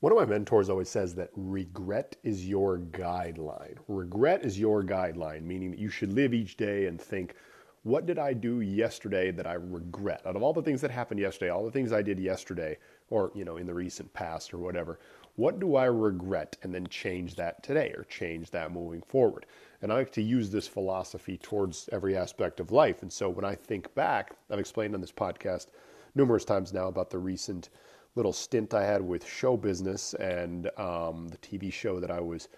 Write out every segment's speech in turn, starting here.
One of my mentors always says that regret is your guideline. Regret is your guideline, meaning that you should live each day and think, what did I do yesterday that I regret? Out of all the things that happened yesterday, all the things I did yesterday, or you know, in the recent past or whatever, what do I regret? And then change that today or change that moving forward. And I like to use this philosophy towards every aspect of life. And so when I think back, I've explained on this podcast numerous times now about the recent little stint I had with show business and um, the TV show that I was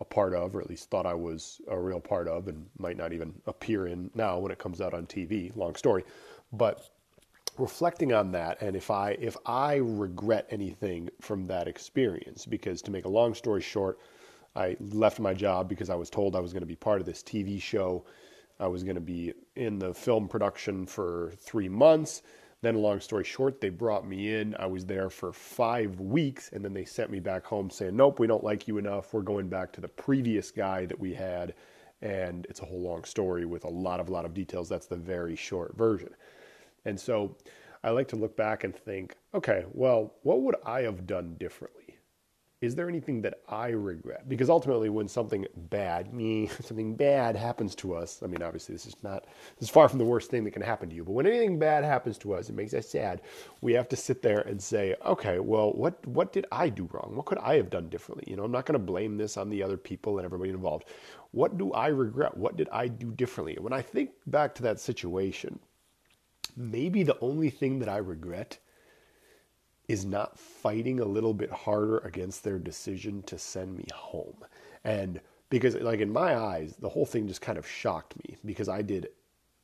a part of, or at least thought I was a real part of, and might not even appear in now when it comes out on TV. Long story, but reflecting on that, and if I if I regret anything from that experience, because to make a long story short, I left my job because I was told I was going to be part of this TV show. I was going to be in the film production for three months. Then, long story short, they brought me in. I was there for five weeks, and then they sent me back home saying, Nope, we don't like you enough. We're going back to the previous guy that we had. And it's a whole long story with a lot of, lot of details. That's the very short version. And so I like to look back and think, okay, well, what would I have done differently? Is there anything that I regret? Because ultimately, when something bad, me, something bad happens to us, I mean, obviously, this is not, this is far from the worst thing that can happen to you, but when anything bad happens to us, it makes us sad. We have to sit there and say, okay, well, what, what did I do wrong? What could I have done differently? You know, I'm not going to blame this on the other people and everybody involved. What do I regret? What did I do differently? When I think back to that situation, maybe the only thing that I regret is not fighting a little bit harder against their decision to send me home. And because, like, in my eyes, the whole thing just kind of shocked me because I did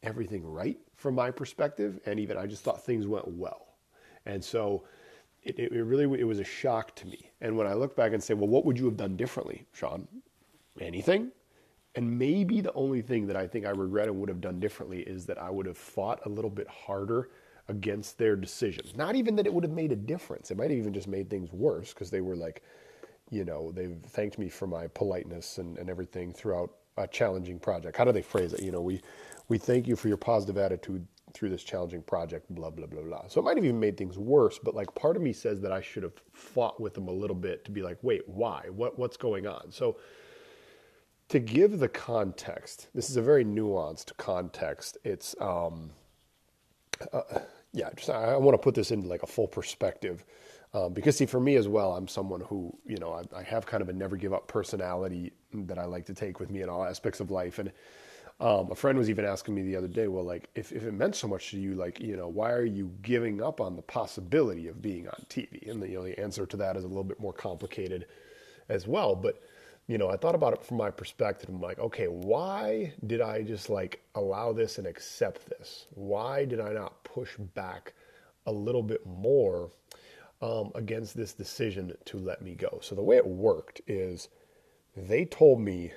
everything right from my perspective. And even I just thought things went well. And so it, it really it was a shock to me. And when I look back and say, well, what would you have done differently, Sean? Anything? And maybe the only thing that I think I regret and would have done differently is that I would have fought a little bit harder against their decisions. Not even that it would have made a difference. It might have even just made things worse because they were like, you know, they've thanked me for my politeness and, and everything throughout a challenging project. How do they phrase it? You know, we, we thank you for your positive attitude through this challenging project, blah, blah, blah, blah. So it might have even made things worse, but like part of me says that I should have fought with them a little bit to be like, wait, why? What, what's going on? So to give the context, this is a very nuanced context. It's, um, uh, yeah, just I, I want to put this into like a full perspective. Um, because see, for me as well, I'm someone who, you know, I, I, have kind of a never give up personality that I like to take with me in all aspects of life. And um, a friend was even asking me the other day, well, like, if, if it meant so much to you, like, you know, why are you giving up on the possibility of being on TV? And the, you know, the answer to that is a little bit more complicated as well. But you know, I thought about it from my perspective. I'm like, okay, why did I just like allow this and accept this? Why did I not push back a little bit more um, against this decision to let me go? So the way it worked is they told me,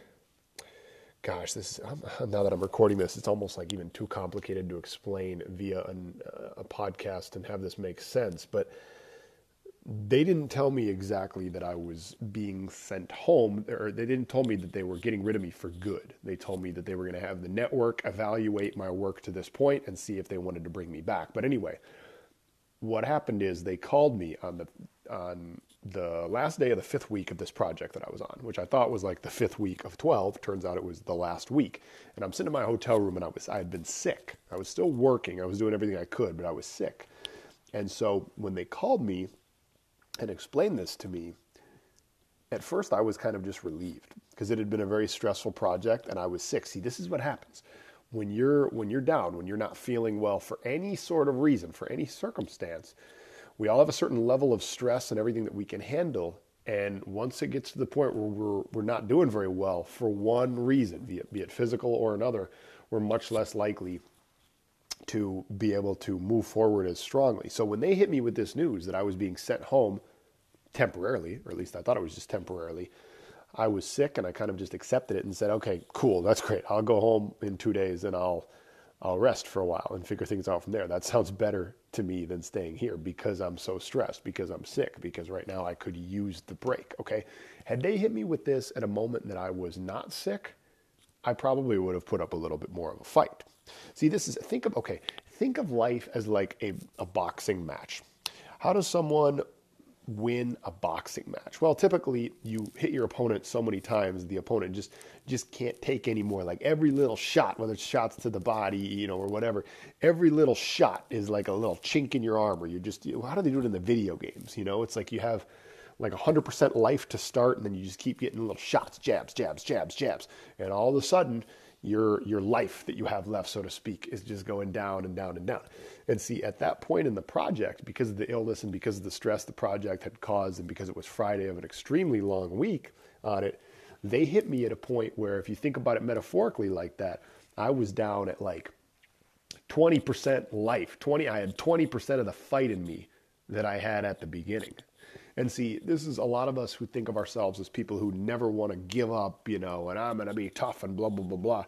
gosh, this is, now that I'm recording this, it's almost like even too complicated to explain via an, uh, a podcast and have this make sense. But they didn't tell me exactly that I was being sent home, or they didn't tell me that they were getting rid of me for good. They told me that they were going to have the network evaluate my work to this point and see if they wanted to bring me back. But anyway, what happened is they called me on the on the last day of the fifth week of this project that I was on, which I thought was like the fifth week of 12. Turns out it was the last week. And I'm sitting in my hotel room and I was I had been sick. I was still working. I was doing everything I could, but I was sick. And so when they called me and explained this to me, at first I was kind of just relieved because it had been a very stressful project and I was sick. See, this is what happens. When you're when you're down, when you're not feeling well for any sort of reason, for any circumstance, we all have a certain level of stress and everything that we can handle. And once it gets to the point where we're, we're not doing very well for one reason, be it, be it physical or another, we're much less likely to be able to move forward as strongly. So when they hit me with this news that I was being sent home temporarily, or at least I thought it was just temporarily, I was sick and I kind of just accepted it and said, "Okay, cool, that's great. I'll go home in 2 days and I'll I'll rest for a while and figure things out from there. That sounds better to me than staying here because I'm so stressed, because I'm sick, because right now I could use the break, okay? Had they hit me with this at a moment that I was not sick, I probably would have put up a little bit more of a fight. See, this is think of okay, think of life as like a, a boxing match. How does someone win a boxing match? Well, typically you hit your opponent so many times the opponent just just can't take anymore. Like every little shot, whether it's shots to the body, you know, or whatever, every little shot is like a little chink in your armor. You're just how do they do it in the video games? You know, it's like you have like 100% life to start, and then you just keep getting little shots, jabs, jabs, jabs, jabs, and all of a sudden your your life that you have left, so to speak, is just going down and down and down. And see, at that point in the project, because of the illness and because of the stress the project had caused, and because it was Friday of an extremely long week on it, they hit me at a point where, if you think about it metaphorically like that, I was down at like 20% life. 20, I had 20% of the fight in me that I had at the beginning. And see, this is a lot of us who think of ourselves as people who never want to give up, you know, and I'm going to be tough and blah, blah, blah, blah.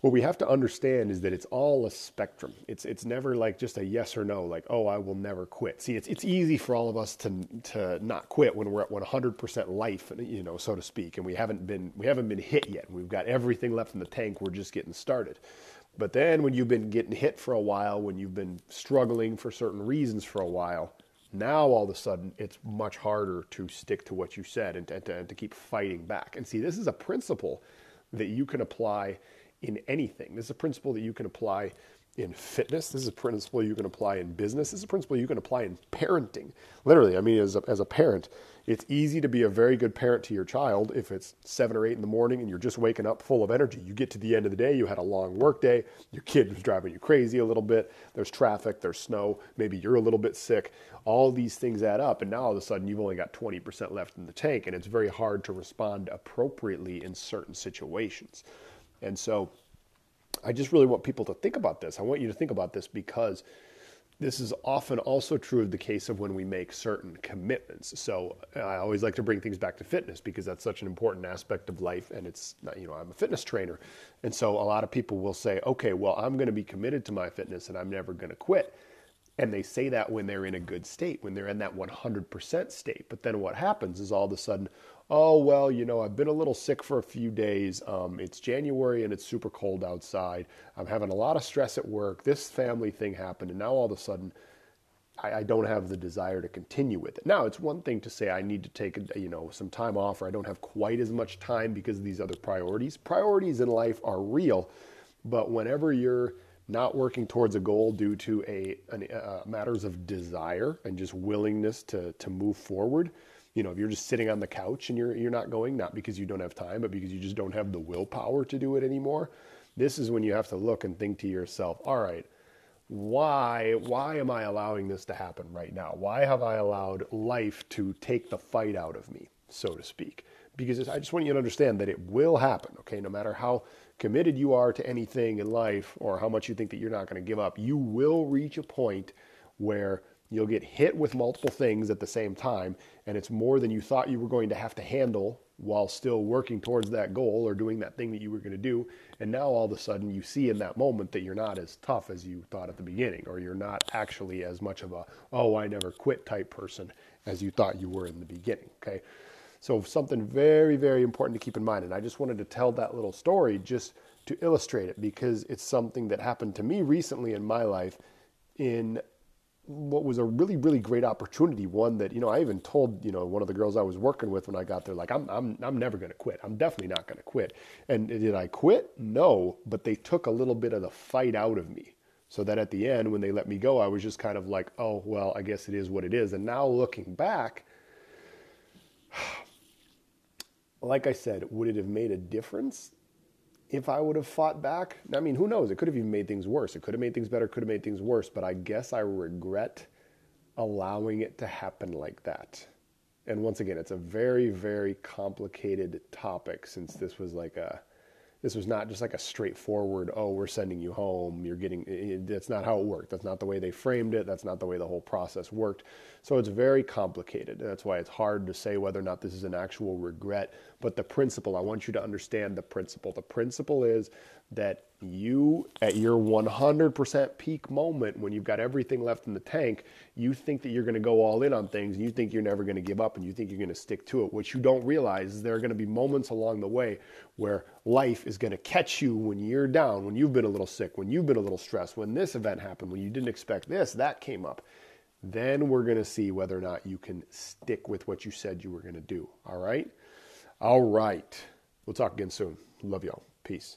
What we have to understand is that it's all a spectrum. It's, it's never like just a yes or no, like, oh, I will never quit. See, it's, it's easy for all of us to, to not quit when we're at 100% life, you know, so to speak, and we haven't been, we haven't been hit yet. We've got everything left in the tank. We're just getting started. But then when you've been getting hit for a while, when you've been struggling for certain reasons for a while, now all of a sudden it's much harder to stick to what you said and to, and to, and to keep fighting back. And see, this is a principle that you can apply in anything. This is a principle that you can apply in fitness. This is a principle you can apply in business. This is a principle you can apply in parenting. Literally, I mean, as a, as a parent, it's easy to be a very good parent to your child if it's seven or eight in the morning and you're just waking up full of energy. You get to the end of the day, you had a long work day, your kid was driving you crazy a little bit, there's traffic, there's snow, maybe you're a little bit sick. All these things add up, and now all of a sudden you've only got 20% left in the tank, and it's very hard to respond appropriately in certain situations. And so I just really want people to think about this. I want you to think about this because this is often also true of the case of when we make certain commitments. So uh, I always like to bring things back to fitness because that's such an important aspect of life. And it's, you know, I'm a fitness trainer. And so a lot of people will say, okay, well, I'm going to be committed to my fitness and I'm never going to quit. And they say that when they're in a good state, when they're in that 100% state. But then what happens is all of a sudden, oh, well, you know, I've been a little sick for a few days. Um, it's January and it's super cold outside. I'm having a lot of stress at work. This family thing happened. And now all of a sudden, I, I don't have the desire to continue with it. Now, it's one thing to say I need to take, you know, some time off or I don't have quite as much time because of these other priorities. Priorities in life are real. But whenever you're not working towards a goal due to a, uh, matters of desire and just willingness to, to move forward, you know, if you're just sitting on the couch and you're you're not going, not because you don't have time, but because you just don't have the willpower to do it anymore, this is when you have to look and think to yourself, all right, why why am I allowing this to happen right now? Why have I allowed life to take the fight out of me, so to speak? Because I just want you to understand that it will happen, okay? No matter how committed you are to anything in life or how much you think that you're not going to give up, you will reach a point where You'll get hit with multiple things at the same time, and it's more than you thought you were going to have to handle while still working towards that goal or doing that thing that you were going to do. And now all of a sudden you see in that moment that you're not as tough as you thought at the beginning, or you're not actually as much of a, oh, I never quit type person as you thought you were in the beginning. Okay. So, something very, very important to keep in mind. And I just wanted to tell that little story just to illustrate it because it's something that happened to me recently in my life in what was a really really great opportunity one that you know i even told you know one of the girls i was working with when i got there like i'm i'm, I'm never going to quit. I'm definitely not going to quit. And did i quit? No but they took a little bit of the fight out of me. So that at the end when they let me go i was just kind of like oh well i guess it is what it is. And now looking back like i said would it have made a difference if I would have fought back, I mean, who knows? It could have even made things worse. It could have made things better, could have made things worse, but I guess I regret allowing it to happen like that. And once again, it's a very, very complicated topic since this was like a this was not just like a straightforward, oh, we're sending you home. You're getting, that's not how it worked. That's not the way they framed it. That's not the way the whole process worked. So it's very complicated. That's why it's hard to say whether or not this is an actual regret. But the principle, I want you to understand the principle. The principle is that you, at your 100% peak moment, when you've got everything left in the tank, you think that you're going to go all in on things and you think you're never going to give up and you think you're going to stick to it. What you don't realize is there are going to be moments along the way where life is going to catch you when you're down, when you've been a little sick, when you've been a little stressed, when this event happened, when you didn't expect this, that came up. Then we're going to see whether or not you can stick with what you said you were going to do. All right? All right. We'll talk again soon. Love y'all. Peace.